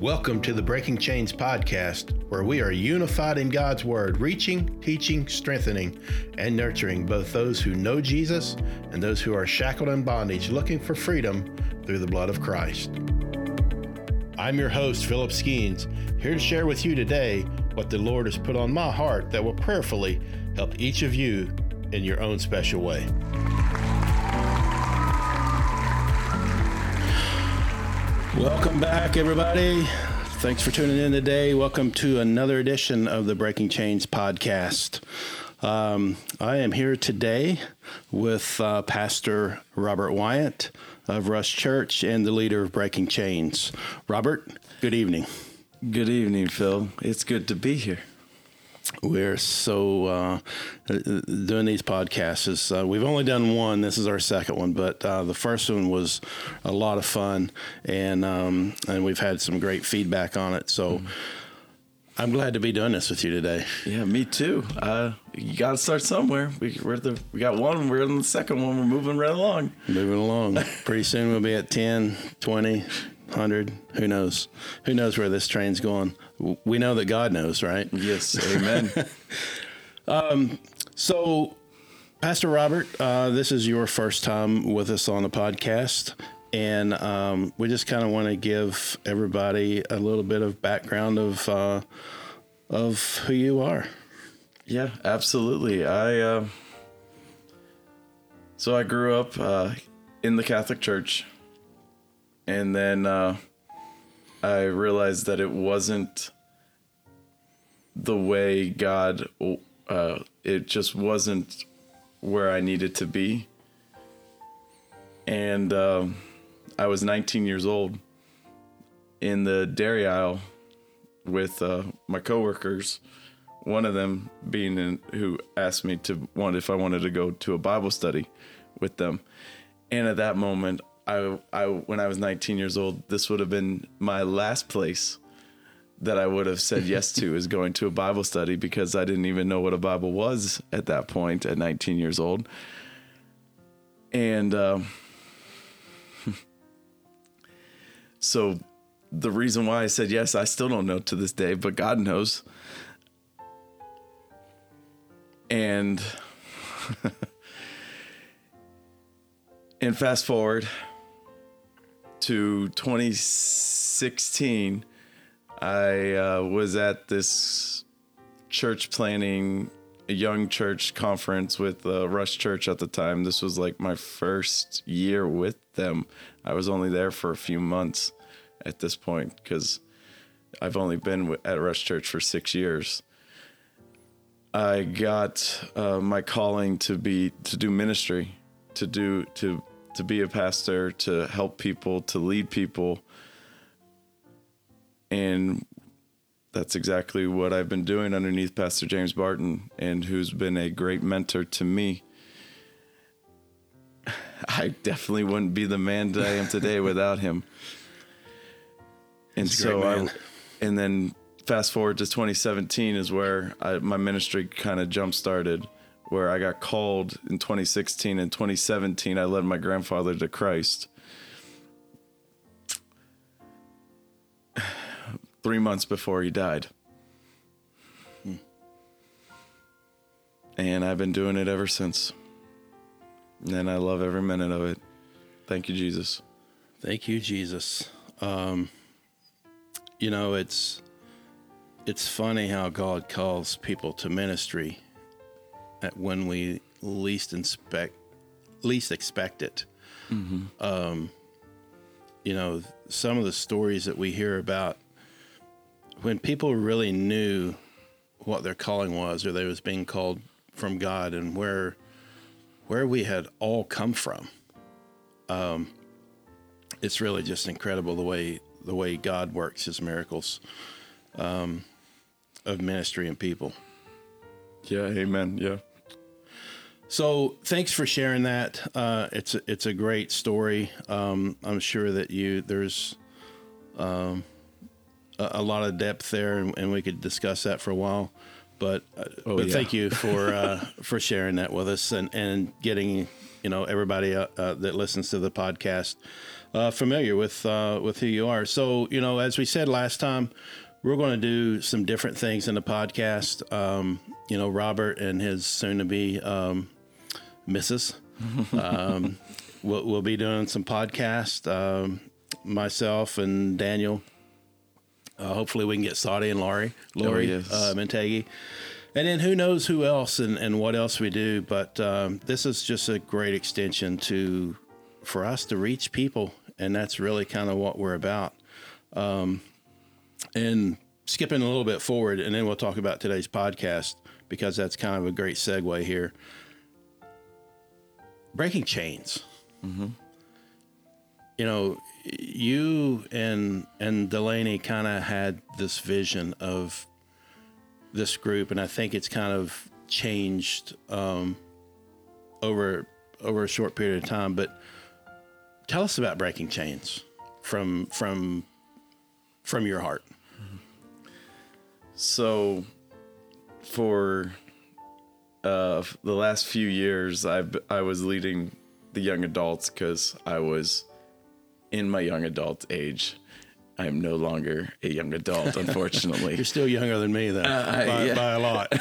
Welcome to the Breaking Chains podcast, where we are unified in God's Word, reaching, teaching, strengthening, and nurturing both those who know Jesus and those who are shackled in bondage looking for freedom through the blood of Christ. I'm your host, Phillip Skeens, here to share with you today what the Lord has put on my heart that will prayerfully help each of you in your own special way. Welcome back, everybody. Thanks for tuning in today. Welcome to another edition of the Breaking Chains podcast. Um, I am here today with uh, Pastor Robert Wyatt of Rush Church and the leader of Breaking Chains. Robert, good evening. Good evening, Phil. It's good to be here. We're so uh, doing these podcasts. Is, uh, we've only done one. This is our second one, but uh, the first one was a lot of fun, and um, and we've had some great feedback on it. So. Mm-hmm. I'm glad to be doing this with you today. Yeah, me too. Uh, you got to start somewhere. We, we're the, we got one. We're in the second one. We're moving right along. Moving along. Pretty soon we'll be at 10, 20, 100. Who knows? Who knows where this train's going? We know that God knows, right? Yes, amen. um, so, Pastor Robert, uh, this is your first time with us on the podcast, and um, we just kind of want to give everybody a little bit of background of uh, of who you are. Yeah, absolutely. I uh, so I grew up uh, in the Catholic Church, and then uh, I realized that it wasn't the way God, uh, it just wasn't where I needed to be. And um, I was 19 years old in the dairy aisle with uh, my coworkers. One of them being in, who asked me to want if I wanted to go to a Bible study with them. And at that moment, I, I when I was 19 years old, this would have been my last place that I would have said yes to is going to a Bible study because I didn't even know what a Bible was at that point at 19 years old. And um, so the reason why I said yes, I still don't know to this day, but God knows. And and fast forward to 2016, I uh, was at this church planning a young church conference with uh, Rush Church at the time. This was like my first year with them. I was only there for a few months at this point because I've only been at Rush Church for six years. I got uh, my calling to be to do ministry, to do to to be a pastor, to help people, to lead people. And that's exactly what I've been doing underneath Pastor James Barton, and who's been a great mentor to me. I definitely wouldn't be the man that I am today without him. And so I, and then fast forward to 2017 is where I, my ministry kind of jump started where I got called in 2016 and 2017 I led my grandfather to Christ. 3 months before he died. And I've been doing it ever since. And I love every minute of it. Thank you Jesus. Thank you Jesus. Um, you know, it's it's funny how God calls people to ministry at when we least inspect, least expect it. Mm-hmm. Um, you know, some of the stories that we hear about when people really knew what their calling was, or they was being called from God, and where where we had all come from. Um, it's really just incredible the way the way God works His miracles um, of ministry and people. Yeah, Amen. Yeah. So thanks for sharing that. Uh, it's a, it's a great story. Um, I'm sure that you there's um, a, a, lot of depth there, and, and, we could discuss that for a while. But uh, oh, but yeah. thank you for uh, for sharing that with us and and getting you know everybody uh, uh, that listens to the podcast uh, familiar with uh, with who you are. So you know, as we said last time, we're going to do some different things in the podcast. Um, you know, Robert and his soon-to-be um, Mrs. Um, we'll, we'll, be doing some podcast. Um, myself and Daniel. Uh, hopefully, we can get Saudi and Laurie, Laurie oh, yes. uh, Mintegi. And then who knows who else and, and what else we do. But um, this is just a great extension to for us to reach people. And that's really kind of what we're about. Um, and skipping a little bit forward, and then we'll talk about today's podcast because that's kind of a great segue here. Breaking chains. Mm-hmm. You know, you and and Delaney kind of had this vision of this group, and I think it's kind of changed um, over over a short period of time. But tell us about breaking chains from from from your heart. So, for uh, the last few years, I I was leading the young adults because I was in my young adult age. I am no longer a young adult, unfortunately. You're still younger than me, though, uh, by, yeah. by, a lot.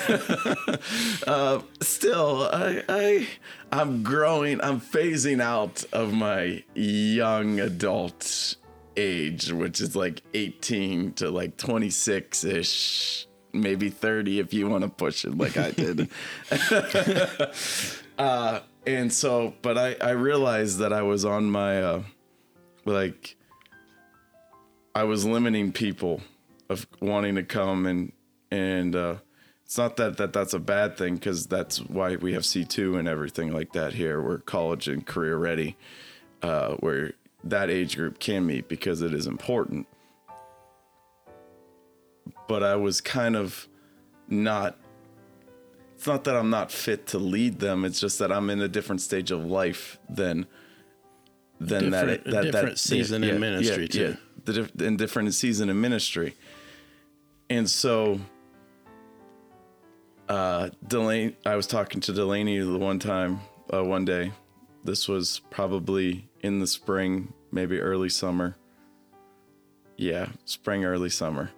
uh, still, I, I, I'm growing. I'm phasing out of my young adult age, which is like 18 to like 26 ish, maybe 30 if you want to push it like I did. uh, and so, but I, I realized that I was on my, uh, like, I was limiting people of wanting to come and, and, uh, it's not that, that that's a bad thing because that's why we have C2 and everything like that here. We're college and career ready, uh, where that age group can meet because it is important. But I was kind of not it's not that I'm not fit to lead them. It's just that I'm in a different stage of life than than different, that that different that, season yeah, in ministry yeah, too. Yeah, the in different season in ministry, and so uh, Delaney. I was talking to Delaney the one time, uh, one day. This was probably in the spring, maybe early summer. Yeah, spring, early summer.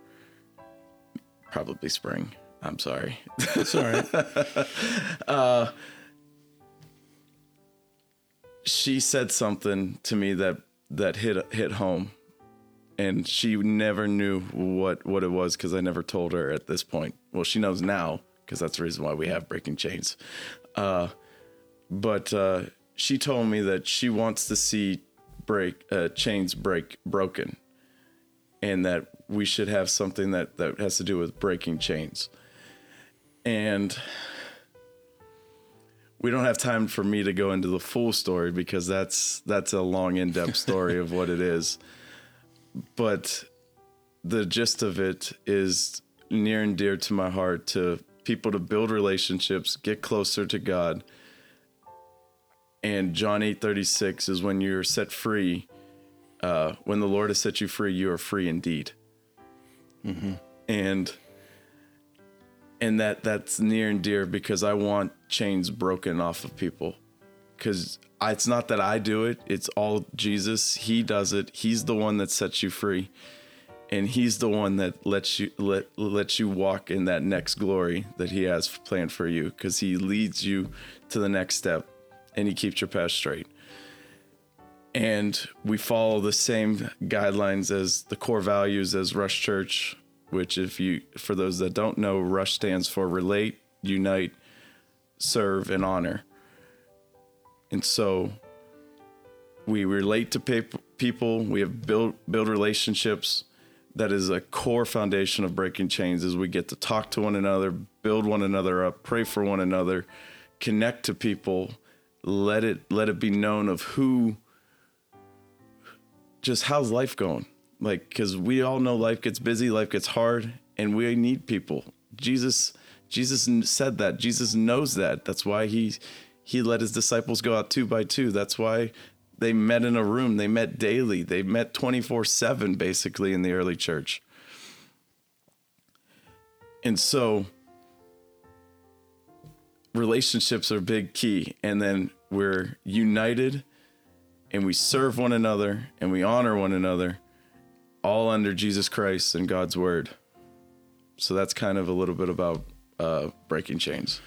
Probably spring. I'm sorry. All right. uh, she said something to me that that hit hit home, and she never knew what what it was because I never told her at this point. Well, she knows now because that's the reason why we have breaking chains. Uh, but uh, she told me that she wants to see break uh, chains break broken, and that we should have something that that has to do with breaking chains. And we don't have time for me to go into the full story because that's that's a long in-depth story of what it is. But the gist of it is near and dear to my heart to people to build relationships, get closer to God and John 8:36 is when you're set free. Uh, when the Lord has set you free, you are free indeed. Mm-hmm. And and that that's near and dear because I want chains broken off of people. Because it's not that I do it; it's all Jesus. He does it. He's the one that sets you free, and He's the one that lets you let lets you walk in that next glory that He has planned for you. Because He leads you to the next step and he keeps your path straight. And we follow the same guidelines as the core values as Rush Church, which, if you, for those that don't know, Rush stands for relate, unite, serve, and honor. And so we relate to people, we have built build relationships. That is a core foundation of breaking chains as we get to talk to one another, build one another up, pray for one another, connect to people let it let it be known of who just how's life going? Like because we all know life gets busy life gets hard and we need people. Jesus jesus said that. Jesus knows that. That's why he he let his disciples go out two by two. That's why they met in a room. They met daily. They met 24 7 basically in the early church. And so relationships are big key. And then we're united and we serve one another and we honor one another, all under Jesus Christ and God's word. So that's kind of a little bit about uh, breaking chains.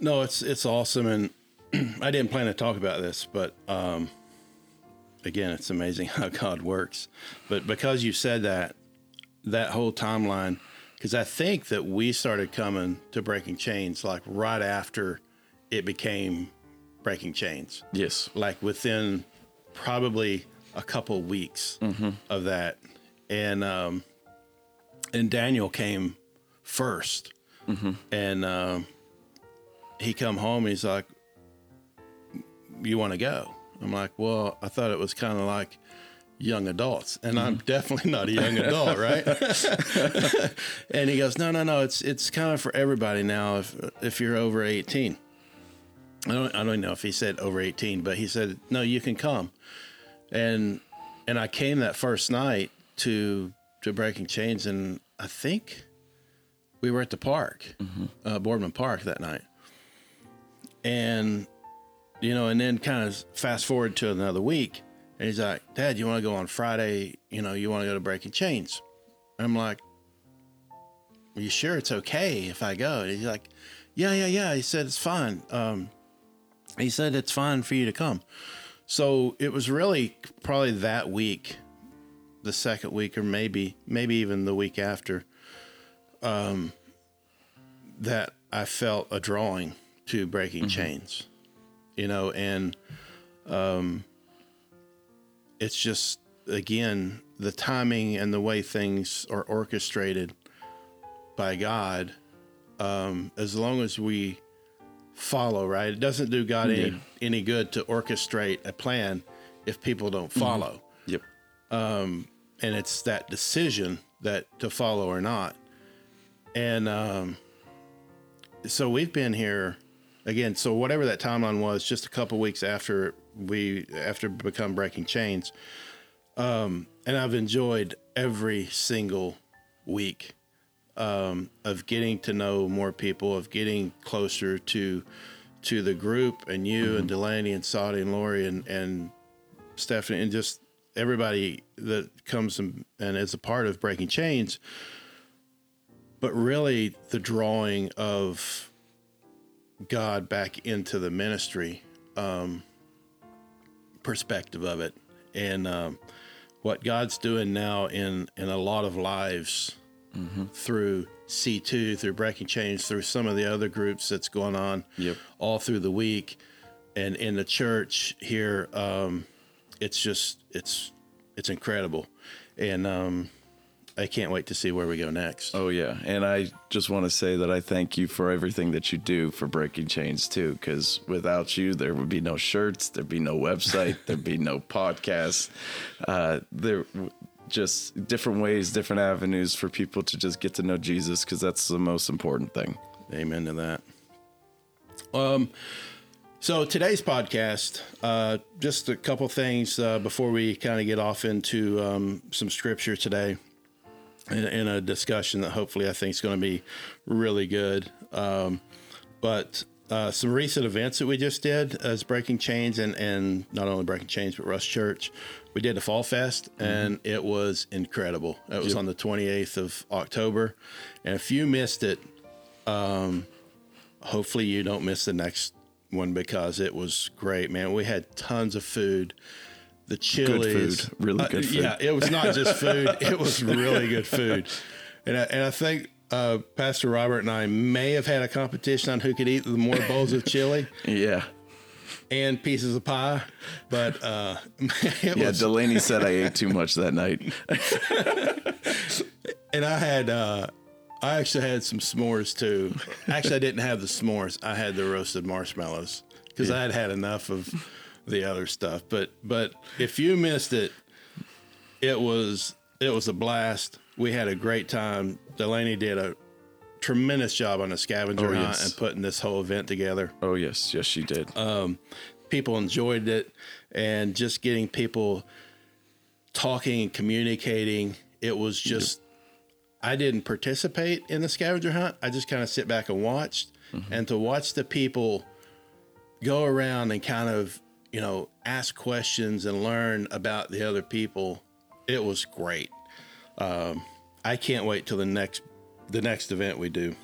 No, it's it's awesome, and I didn't plan to talk about this, but um, again, it's amazing how God works. But because you said that, that whole timeline, because I think that we started coming to Breaking Chains like right after it became Breaking Chains, Yes. like within probably a couple weeks of that, and um, and Daniel came 1st and um, he come home. And he's like, "You want to go?" I'm like, "Well, I thought it was kind of like young adults, and I'm definitely not a young adult, right?" and he goes, "No, no, no. It's it's kind of for everybody now. If if you're over 18." I don't, I don't know if he said over 18, but he said, no, you can come. And, and I came that first night to, to Breaking Chains. And I think we were at the park, uh, Boardman Park that night. And, you know, and then kind of fast forward to another week. And he's like, Dad, you want to go on Friday? You know, you want to go to Breaking Chains? I'm like, Are you sure it's okay if I go? And he's like, Yeah, yeah, yeah. He said, It's fine. Um, he said, It's fine for you to come. So it was really probably that week, the second week, or maybe, maybe even the week after, um, that I felt a drawing to breaking chains, you know, and um, it's just again the timing and the way things are orchestrated by God. Um, as long as we follow, right? It doesn't do God any Yeah. any good to orchestrate a plan if people don't follow Yep. Um, and it's that decision that to follow or not. And um, so we've been here again. So whatever that timeline was, just a couple weeks after we after become breaking chains, um, and I've enjoyed every single week um, of getting to know more people, of getting closer to to the group and you and Delaney and Saudi and Lori and and Stephanie and just everybody that comes and, and is a part of Breaking Chains. But really, the drawing of God back into the ministry um, perspective of it, and um, what God's doing now in in a lot of lives through C2, through Breaking Chains, through some of the other groups that's going on Yep. all through the week, and in the church here, um, it's just it's it's incredible, and um, I can't wait to see where we go next. Oh yeah, and I just want to say that I thank you for everything that you do for Breaking Chains too. Because without you, there would be no shirts, there'd be no website, there'd be no podcast. Uh, there, just different ways, different avenues for people to just get to know Jesus. Because that's the most important thing. Amen to that. Um, so today's podcast, uh, just a couple things uh, before we kind of get off into um, some scripture today, in, in a discussion that hopefully I think is going to be really good. Um, but uh, some recent events that we just did as Breaking Chains and, and not only Breaking Chains, but Rush Church. We did a Fall Fest and it was incredible. It was Yep. on the 28th of October. And if you missed it, um, hopefully you don't miss the next one because it was great, man. We had tons of food. The chilies, food. Really good food. Yeah, it was not just food; it was really good food. And I, and I think uh, Pastor Robert and I may have had a competition on who could eat the more bowls of chili Yeah, and pieces of pie, but uh, it yeah. was. Delaney said I ate too much that night. and I had, uh, I actually had some s'mores too. Actually, I didn't have the s'mores. I had the roasted marshmallows because I had had enough of the other stuff. But but if you missed it, it was it was a blast. We had a great time. Delaney did a tremendous job on the scavenger Oh, hunt yes. and putting this whole event together. Oh yes, yes she did. Um, people enjoyed it and just getting people talking and communicating it was just i didn't participate in the scavenger hunt i just kind of sit back and watched mm-hmm. and to watch the people go around and kind of you know, ask questions and learn about the other people. It was great. Um, I can't wait till the next the next event we do.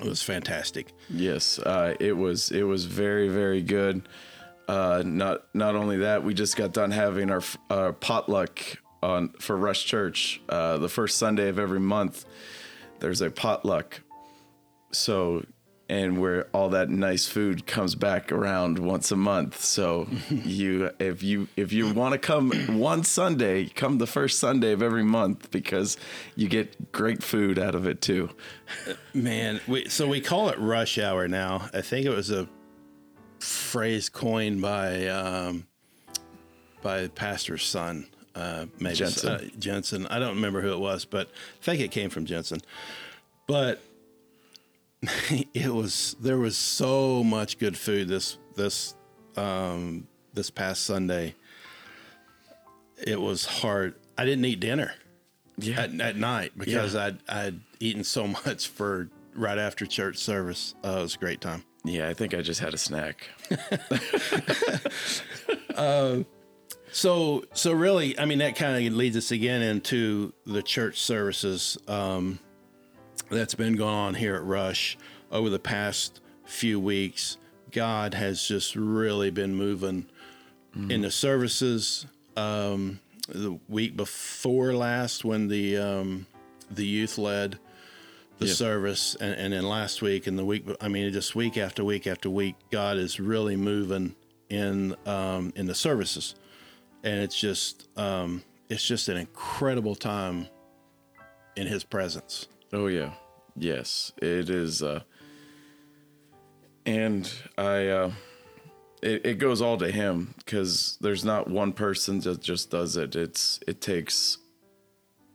It was fantastic. Yes, uh, it was. It was very, very good. Uh, not not only that, we just got done having our potluck on for Rush Church. Uh, the first Sunday of every month, there's a potluck. So, and where all that nice food comes back around once a month. So, you if you if you want to come one Sunday, come the first Sunday of every month because you get great food out of it too. Man, we, so we call it rush hour now. I think it was a phrase coined by um, by pastor's son, uh, maybe Jensen. Uh, Jensen. I don't remember who it was, but I think it came from Jensen. But it was there was so much good food this this um, this past Sunday. It was hard. I didn't eat dinner Yeah. at, at night because I'd I'd eaten so much for right after church service. Uh, it was a great time. Yeah, I think I just had a snack. uh, So so really, I mean, that kind of leads us again into the church services um, that's been going on here at Rush over the past few weeks. God has just really been moving in the services. Um, the week before last, when the um, the youth led the Yeah. service, and, and then last week and the week, I mean, just week after week after week, God is really moving in um, in the services, and it's just um, it's just an incredible time in His presence. Oh yeah. Yes, it is uh and I uh it, it goes all to him cuz there's not one person that just does it. It's it takes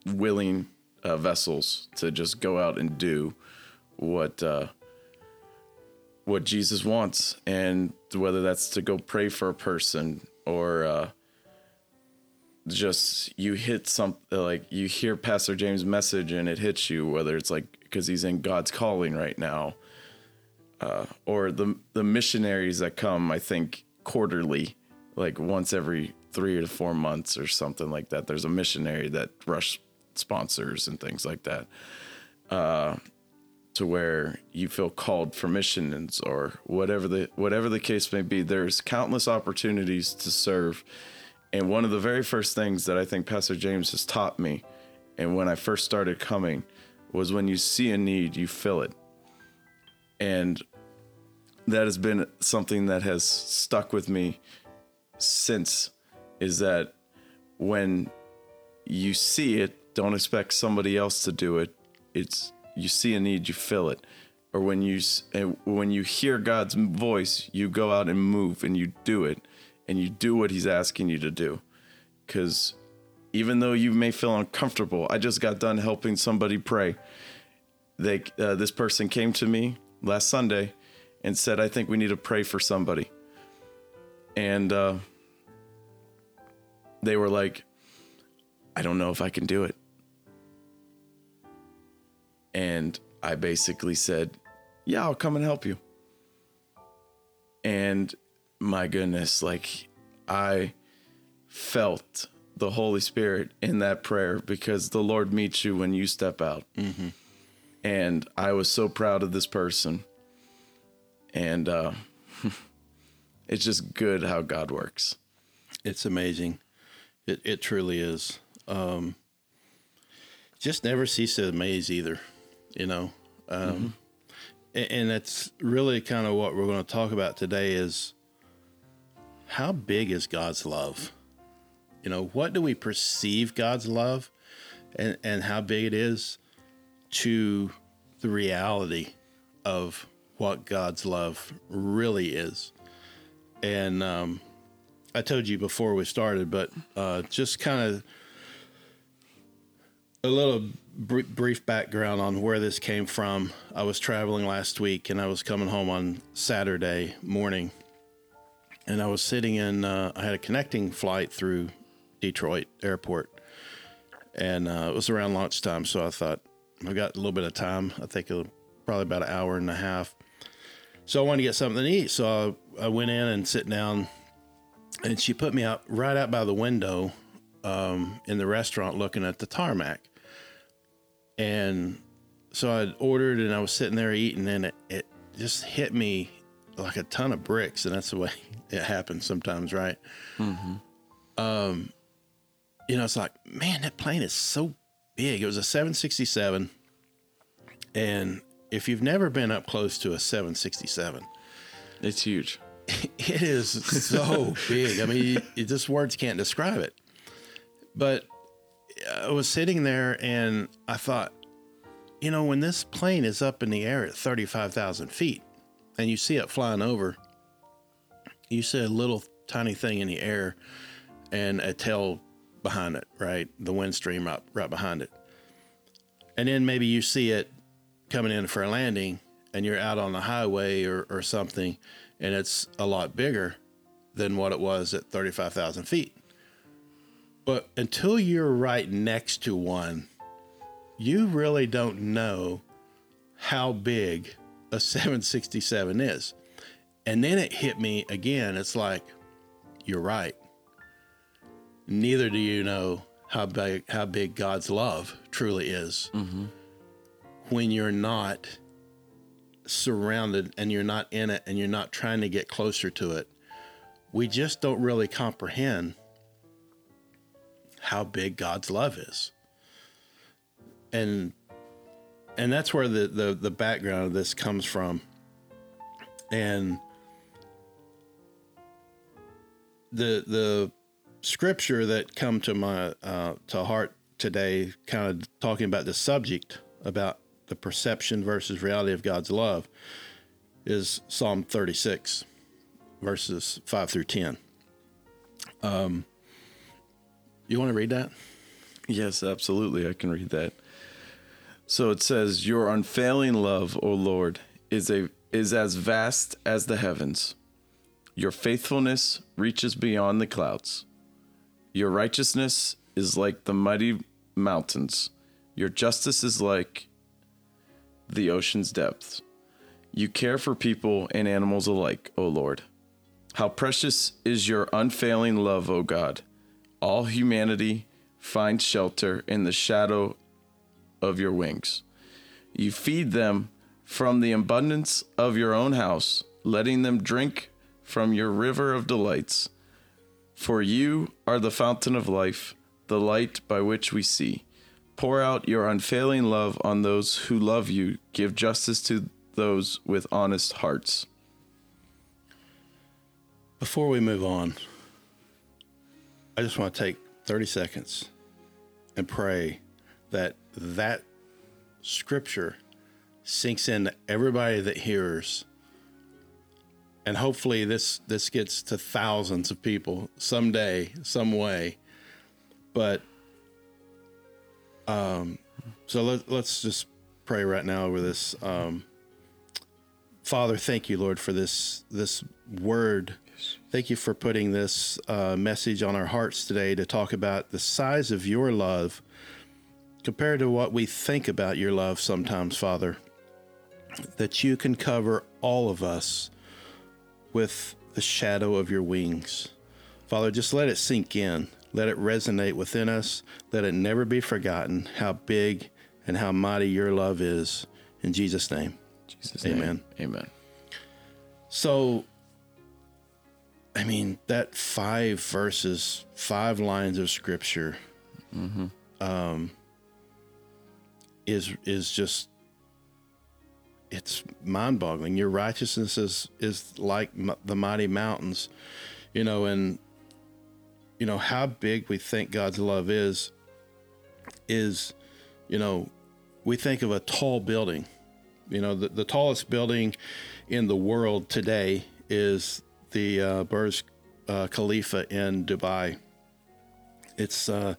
willing uh, vessels to just go out and do what uh what Jesus wants and whether that's to go pray for a person or uh just you hit something like you hear Pastor James' message and it hits you, whether it's like because he's in God's calling right now, uh, or the the missionaries that come, I think quarterly, like once every three to four months or something like that. There's a missionary that Rush sponsors and things like that, uh, to where you feel called for missions or whatever the whatever the case may be. There's countless opportunities to serve. And one of the very first things that I think Pastor James has taught me, and when I first started coming, was when you see a need, you fill it. And that has been something that has stuck with me since is that when you see it, don't expect somebody else to do it. It's you see a need, you fill it. Or when you when you hear God's voice, you go out and move and you do it and you do what he's asking you to do. Cuz even though you may feel uncomfortable, I just got done helping somebody pray. They uh, this person came to me last Sunday and said, "I think we need to pray for somebody." And uh, they were like, "I don't know if I can do it." And I basically said, "Yeah, I'll come and help you." And my goodness, like I felt the Holy Spirit in that prayer because the Lord meets you when you step out. And I was so proud of this person. And uh, it's just good how God works. It's amazing. It it truly is. Um, just never cease to amaze either, you know. Um, a- and, that's really kind of what we're going to talk about today is how big is God's love? You know, what do we perceive God's love, and and how big it is to the reality of what God's love really is. And um, I told you before we started, but uh, just kind of a little br- brief background on where this came from. I was traveling last week and I was coming home on Saturday morning. And I was sitting in, uh, I had a connecting flight through Detroit airport. And uh, it was around lunchtime. So I thought, I've got a little bit of time. I think it'll, probably about an hour and a half. So I wanted to get something to eat. So I, I went in and sit down and she put me out right out by the window um, in the restaurant looking at the tarmac. And so I'd ordered and I was sitting there eating, and it, it just hit me like a ton of bricks. And that's the way it happens sometimes, right? Um, you know, it's like, man, that plane is so big. It was a 767. And if you've never been up close to a 767, It's huge. it is so big. I mean, it, just words can't describe it. But I was sitting there and I thought, you know, when this plane is up in the air at 35,000 feet and you see it flying over, you see a little tiny thing in the air and a tail behind it, right? The wind stream right, right behind it. And then maybe you see it coming in for a landing and you're out on the highway or, or something and it's a lot bigger than what it was at 35,000 feet. But until you're right next to one, you really don't know how big a 767 is. And then it hit me again. It's like, you're right. Neither do you know how big how big God's love truly is mm-hmm. when you're not surrounded and you're not in it and you're not trying to get closer to it. We just don't really comprehend how big God's love is. And and that's where the the, the background of this comes from. And the the scripture that come to my uh, to heart today, kind of talking about the subject about the perception versus reality of God's love, is Psalm 36, verses five through ten. Um, you want to read that? Yes, absolutely. I can read that. So it says, "Your unfailing love, O Lord, is a is as vast as the heavens. Your faithfulness reaches beyond the clouds. Your righteousness is like the mighty mountains. Your justice is like the ocean's depths. You care for people and animals alike, O Lord. How precious is your unfailing love, O God. All humanity finds shelter in the shadow of your wings. You feed them from the abundance of your own house, letting them drink from your river of delights. For you are the fountain of life, the light by which we see. Pour out your unfailing love on those who love you. Give justice to those with honest hearts. Before we move on, I just want to take 30 seconds and pray that that scripture sinks into everybody that hears. And hopefully this this gets to thousands of people someday, some way. But um so let, let's just pray right now over this um Father, thank you, Lord, for this this word. Thank you for putting this uh, message on our hearts today to talk about the size of your love compared to what we think about your love sometimes, Father. That you can cover all of us with the shadow of your wings. Father, just let it sink in. Let it resonate within us. Let it never be forgotten how big and how mighty your love is. In Jesus' name. Jesus Amen. Amen. So, I mean, that five verses, five lines of scripture, um, is is just it's mind-boggling. Your righteousness is is like m- the mighty mountains, you know, and you know how big we think God's love is. Is, you know, we think of a tall building. You know, the, the tallest building in the world today is the uh, Burj uh, Khalifa in Dubai. It's uh,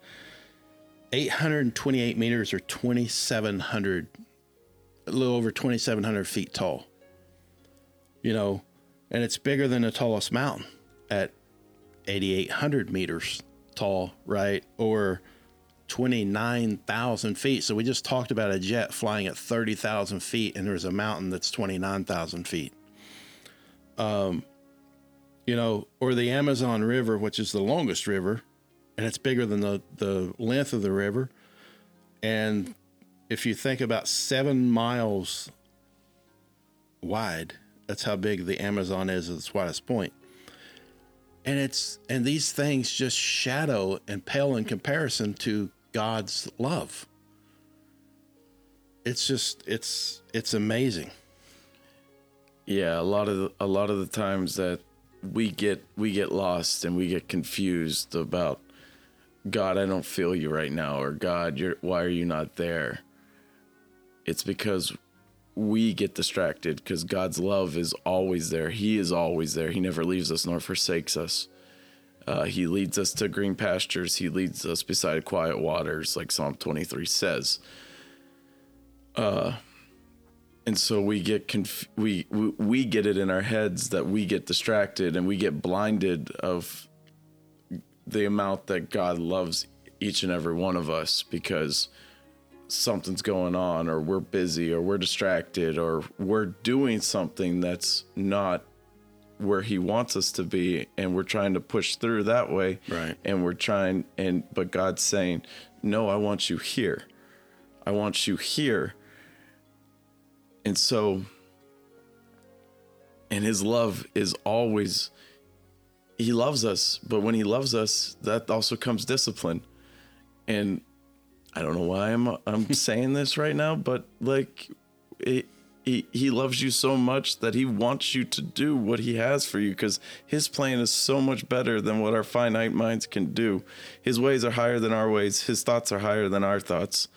828 meters or 2,700, a little over 2,700 feet tall. You know, and it's bigger than the tallest mountain at 8,800 meters tall, right? Or 29,000 feet. So we just talked about a jet flying at 30,000 feet, and there's a mountain that's 29,000 feet. Um, you know, or the Amazon River, which is the longest river, and it's bigger than the, the length of the river. And if you think about seven miles wide, that's how big the Amazon is at its widest point. And it's and these things just shadow and pale in comparison to God's love. It's just it's it's amazing. Yeah, a lot of the, a lot of the times that we get we get lost and we get confused about God, I don't feel you right now, or God, you're why are you not there? It's because we get distracted because God's love is always there. He is always there. He never leaves us nor forsakes us. Uh, he leads us to green pastures. He leads us beside quiet waters, like Psalm 23 says. Uh, and so we get conf- we, we we get it in our heads that we get distracted and we get blinded of the amount that God loves each and every one of us because something's going on or we're busy or we're distracted or we're doing something that's not where he wants us to be and we're trying to push through that way. Right. and we're trying and but God's saying no I want you here. I want you here. And so and his love is always he loves us but when he loves us that also comes discipline and i don't know why i'm i'm saying this right now but like it, he, he loves you so much that he wants you to do what he has for you because his plan is so much better than what our finite minds can do. His ways are higher than our ways, his thoughts are higher than our thoughts.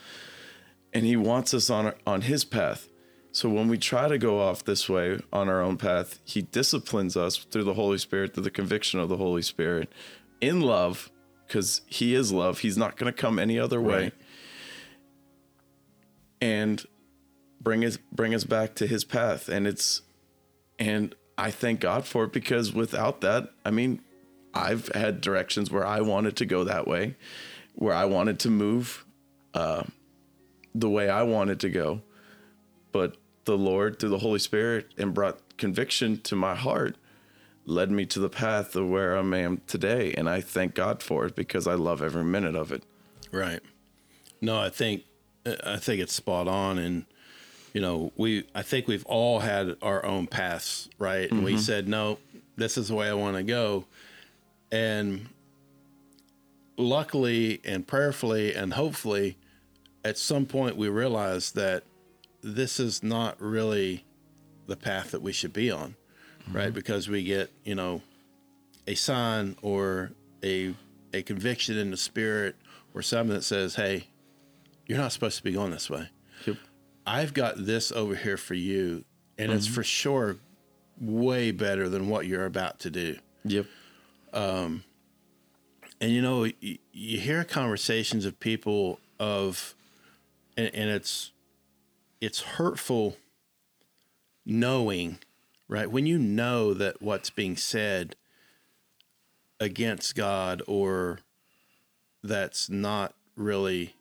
And he wants us on on his path. So when we try to go off this way on our own path, he disciplines us through the Holy Spirit, through the conviction of the Holy Spirit in love because he is love. He's not going to come any other way. Right. And bring us bring us back to his path and it's and I thank God for it because without that, I mean, I've had directions where I wanted to go that way, where I wanted to move uh, the way I wanted to go, but the Lord through the Holy Spirit and brought conviction to my heart led me to the path of where I am today and I thank God for it because I love every minute of it. Right. No, I think I think it's spot on, and you know, we I think we've all had our own paths, right? And we mm-hmm. said, no, this is the way I want to go, and luckily and prayerfully and hopefully, at some point we realized that this is not really the path that we should be on, right? Because we get you know a sign or a a conviction in the spirit or something that says, "Hey, you're not supposed to be going this way. Yep. I've got this over here for you, and it's for sure way better than what you're about to do." Yep. Um, And you know, you, you hear conversations of people of, and, and it's it's hurtful knowing, right? When you know that what's being said against God or that's not really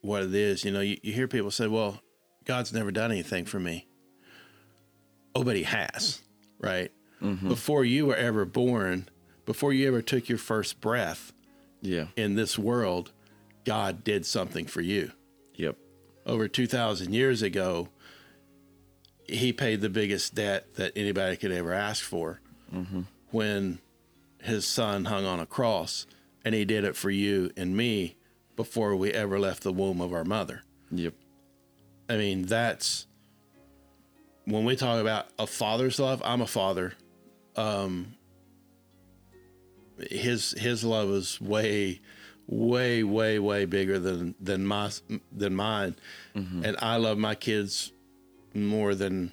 what it is, you know, you, you hear people say, well, God's never done anything for me. Oh, but he has, right? Mm-hmm. Before you were ever born, before you ever took your first breath Yeah. in this world, God did something for you Yep. Over 2,000 years ago, he paid the biggest debt that anybody could ever ask for when his son hung on a cross. And he did it for you and me before we ever left the womb of our mother. Yep. I mean, that's when we talk about a father's love, I'm a father. Um, his his love is way, way, way, way bigger than than my than mine, and I love my kids more than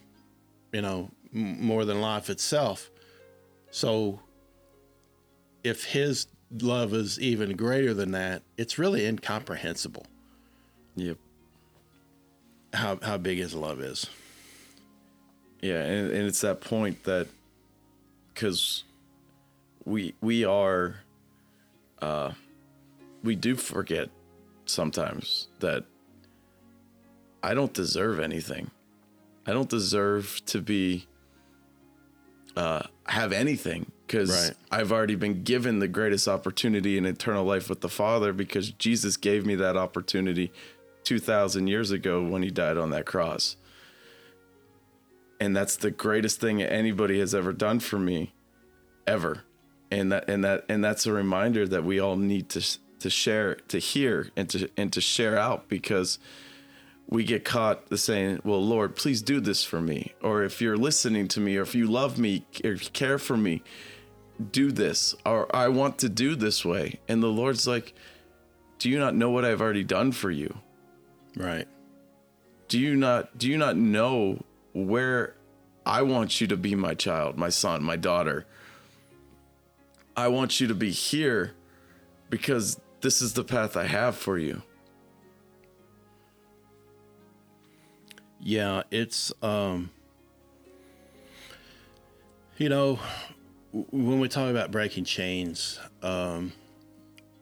you know more than life itself. So, if his love is even greater than that, it's really incomprehensible Yep. how how big his love is. Yeah, and, and it's that point that because we we are uh we do forget sometimes that I don't deserve anything. I don't deserve to be uh have anything because Right. I've already been given the greatest opportunity in eternal life with the Father because Jesus gave me that opportunity 2,000 years ago when he died on that cross. And that's the greatest thing anybody has ever done for me, ever. And that and that and that's a reminder that we all need to to share, to hear, and to and to share out because we get caught the saying, "Well, Lord, please do this for me," or if you're listening to me, or if you love me, or care for me, do this, or I want to do this way. And the Lord's like, "Do you not know what I've already done for you? Right. Do you not do you not know where I want you to be my child, my son, my daughter? I want you to be here because this is the path I have for you." Yeah, it's um you know when we talk about breaking chains, um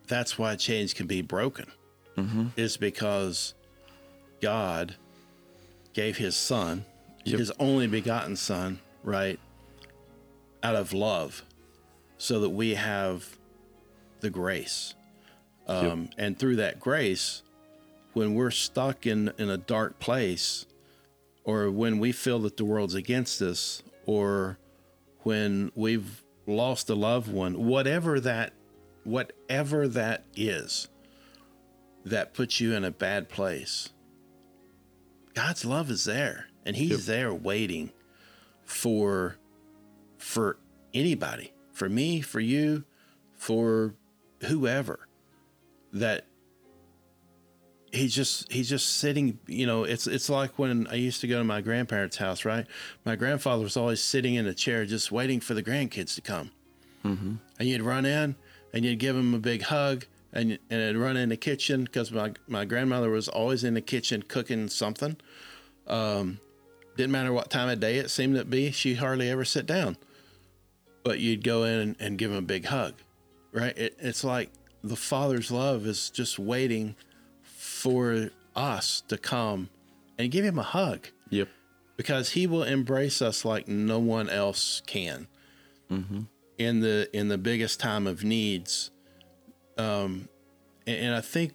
that's why chains can be broken. Is because God gave his son, Yep. his only begotten son, right? Out of love so that we have the grace. Um, and through that grace, when we're stuck in, in a dark place, or when we feel that the world's against us, or when we've lost a loved one, whatever that whatever that is that puts you in a bad place. God's love is there and he's Yep. there waiting for for anybody, for me, for you, for whoever that he's just he's just sitting you know it's it's like when i used to go to my grandparents house right? My grandfather was always sitting in a chair just waiting for the grandkids to come. And you'd run in and you'd give him a big hug and and it'd run in the kitchen because my my grandmother was always in the kitchen cooking something. Um didn't matter what time of day it seemed to be she hardly ever sit down. But you'd go in and, and give him a big hug right? It, it's like the father's love is just waiting for us to come and give him a hug. Yep. because he will embrace us like no one else can. In the in the biggest time of needs um and, and i think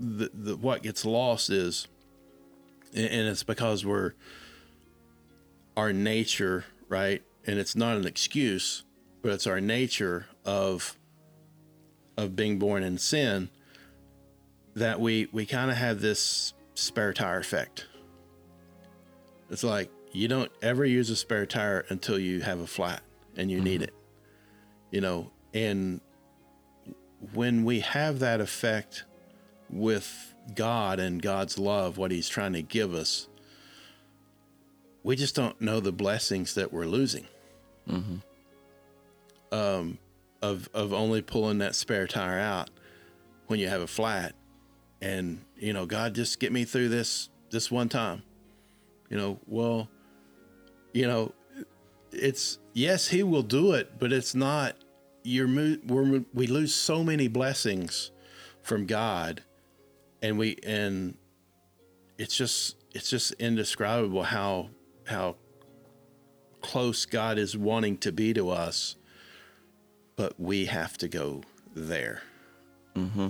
the, the what gets lost is and it's because we're our nature right? And it's not an excuse but it's our nature of of being born in sin that we we kind of have this spare tire effect it's like you don't ever use a spare tire until you have a flat and you need it. You know, and when we have that effect with God and God's love, what He's trying to give us, we just don't know the blessings that we're losing. Um, of of only pulling that spare tire out when you have a flat, and you know, God, just get me through this this one time. You know well you know it's yes he will do it but it's not you're we're, we lose so many blessings from god. And we and it's just it's just indescribable how how close god is wanting to be to us but we have to go there Mm-hmm.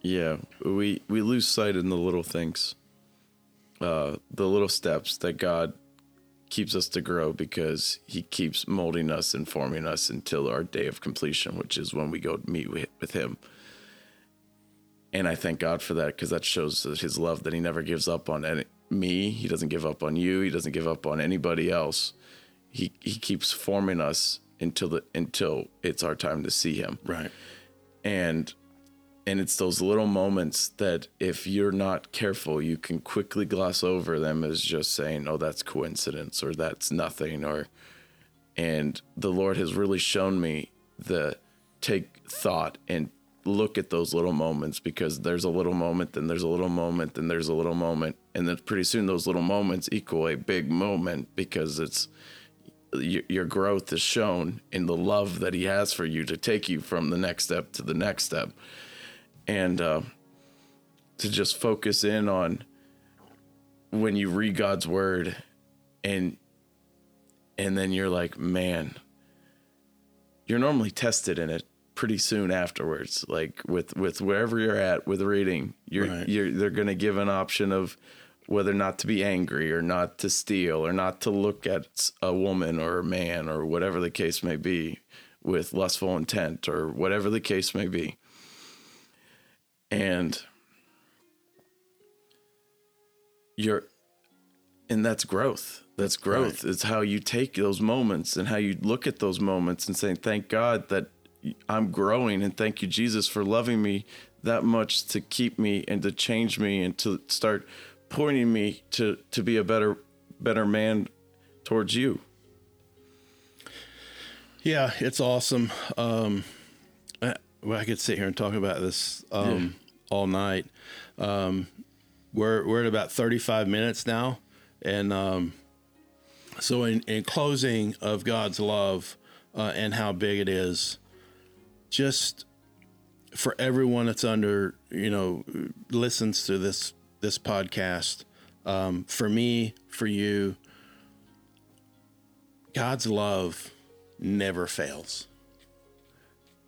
Yeah, we we lose sight in the little things, uh, the little steps that God keeps us to grow because He keeps molding us and forming us until our day of completion, which is when we go meet with, Him. And I thank God for that because that shows His love that He never gives up on any, me. He doesn't give up on you. He doesn't give up on anybody else. He He keeps forming us until the until it's our time to see Him. Right. And and it's those little moments that if you're not careful you can quickly gloss over them as just saying oh that's coincidence or that's nothing or and the lord has really shown me the take thought and look at those little moments because there's a little moment then there's a little moment then there's a little moment and then pretty soon those little moments equal a big moment because it's your, your growth is shown in the love that he has for you to take you from the next step to the next step and uh, to just focus in on when you read god's word and and then you're like man you're normally tested in it pretty soon afterwards. Like with with wherever you're at with reading, you're Right. you're they're going to give an option of whether not to be angry or not to steal or not to look at a woman or a man or whatever the case may be with lustful intent or whatever the case may be. And you're and that's growth. That's growth. It's how you take those moments and how you look at those moments and saying thank god that i'm growing and thank you jesus for loving me that much to keep me and to change me and to start pointing me to to be a better better man towards you Yeah, it's awesome. Um, I, well, I could sit here and talk about this um, all night. Um, we're we're at about 35 minutes now, and um, so in, in closing of God's love uh, and how big it is, just for everyone that's under you know listens to this this podcast, um, for me, for you, God's love never fails.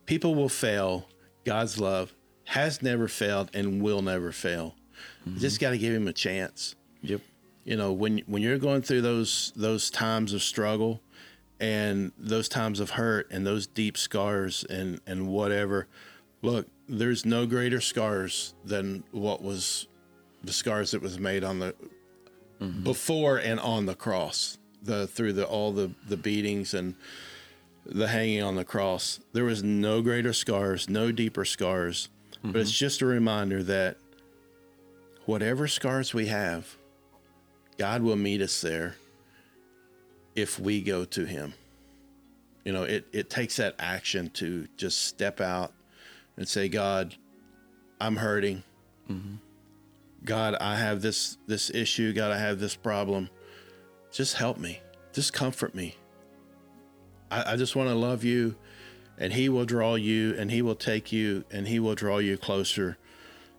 People will fail. God's love has never failed and will never fail. You just got to give him a chance. yep You know, when when you're going through those those times of struggle and those times of hurt and those deep scars and and whatever, look, there's no greater scars than what was the scars that was made on the before and on the cross. The through the all the the beatings and the hanging on the cross. There was no greater scars, no deeper scars, but it's mm-hmm. just a reminder that whatever scars we have, God will meet us there if we go to Him. You know, it, it takes that action to just step out and say, God, I'm hurting. Mm-hmm. God, I have this this issue. God, I have this problem. Just help me. Just comfort me. I, I just want to love you, and He will draw you, and He will take you, and He will draw you closer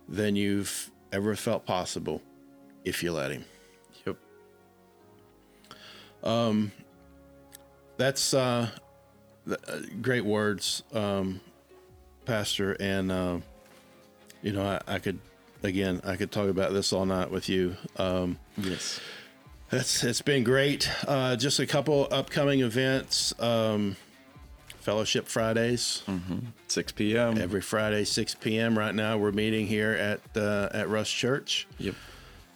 than you've ever felt possible if you let Him. yep Um, That's uh, uh, great words, um, Pastor, and uh, you know I, I could again I could talk about this all night with you. Um, yes That's it's been great. Uh, just a couple upcoming events. Um, Fellowship Fridays 6 p.m every Friday, 6 p.m. Right now, we're meeting here at uh, at Rush Church. yep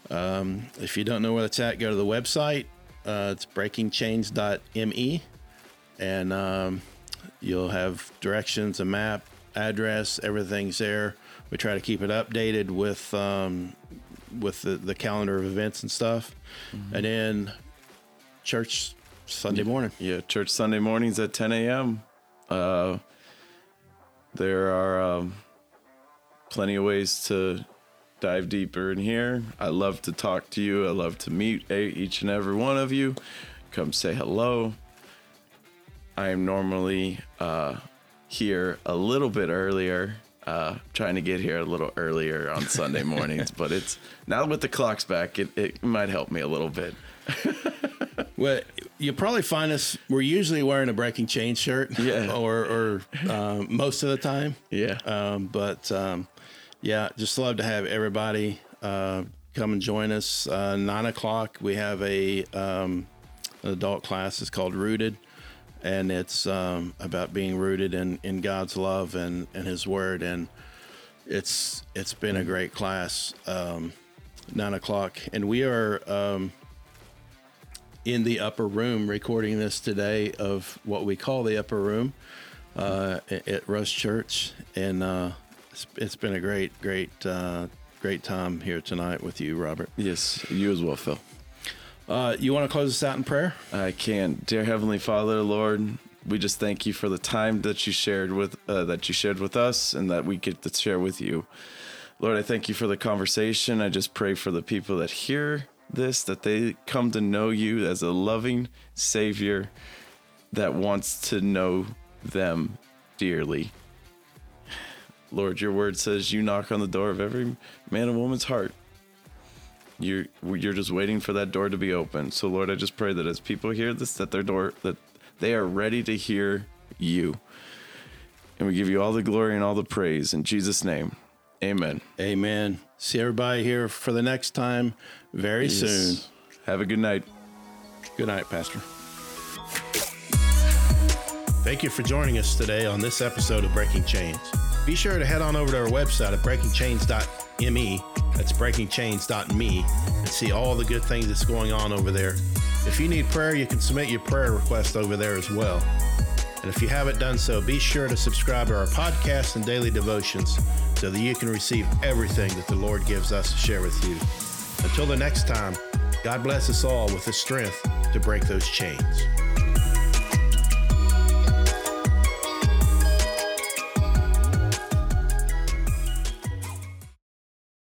If you don't know where that's at, go to the website. Uh, it's breakingchains.me, and um, you'll have directions, a map, address, everything's there. We try to keep it updated with um, with the, the calendar of events and stuff, and then church Sunday morning. Yeah, church Sunday mornings at 10 a.m. Uh, there are um, plenty of ways to dive deeper in here. I love to talk to you. I love to meet each and every one of you. Come say hello. I am normally uh, here a little bit earlier. Uh, trying to get here a little earlier on Sunday mornings, but it's now with the clocks back, it, it might help me a little bit. Well, you'll probably find us. We're usually wearing a Breaking Chain shirt, Yeah. or or um, most of the time. Yeah. Um, but um, yeah, just love to have everybody uh, come and join us. Uh, Nine o'clock, we have a um, an adult class. It's called Rooted, and it's um, about being rooted in, in God's love and, and His Word. And it's it's been a great class. Um, nine o'clock, and we are um, in the upper room recording this today of what we call the upper room uh, at- Rush Church, and uh, it's, it's been a great, great, uh, great time here tonight with you, Robert. Yes, you as well, Phil. Uh, you want to close us out in prayer? I can. Dear Heavenly Father, Lord, we just thank you for the time that you shared with uh, that you shared with us, and that we get to share with you. Lord, I thank you for the conversation. I just pray for the people that hear this, that they come to know you as a loving Savior that wants to know them dearly. Lord, your word says you knock on the door of every man and woman's heart. You're you're just waiting for that door to be open. So Lord, I just pray that as people hear this, that their door that they are ready to hear you. And we give you all the glory and all the praise in Jesus' name. Amen. Amen. See everybody here for the next time very Yes. soon. Have a good night. Good night, Pastor. Thank you for joining us today on this episode of Breaking Chains. Be sure to head on over to our website at breakingchains.me, that's breakingchains.me, and see all the good things that's going on over there. If you need prayer, you can submit your prayer request over there as well. And if you haven't done so, be sure to subscribe to our podcast and daily devotions so that you can receive everything that the Lord gives us to share with you. Until the next time, God bless us all with the strength to break those chains.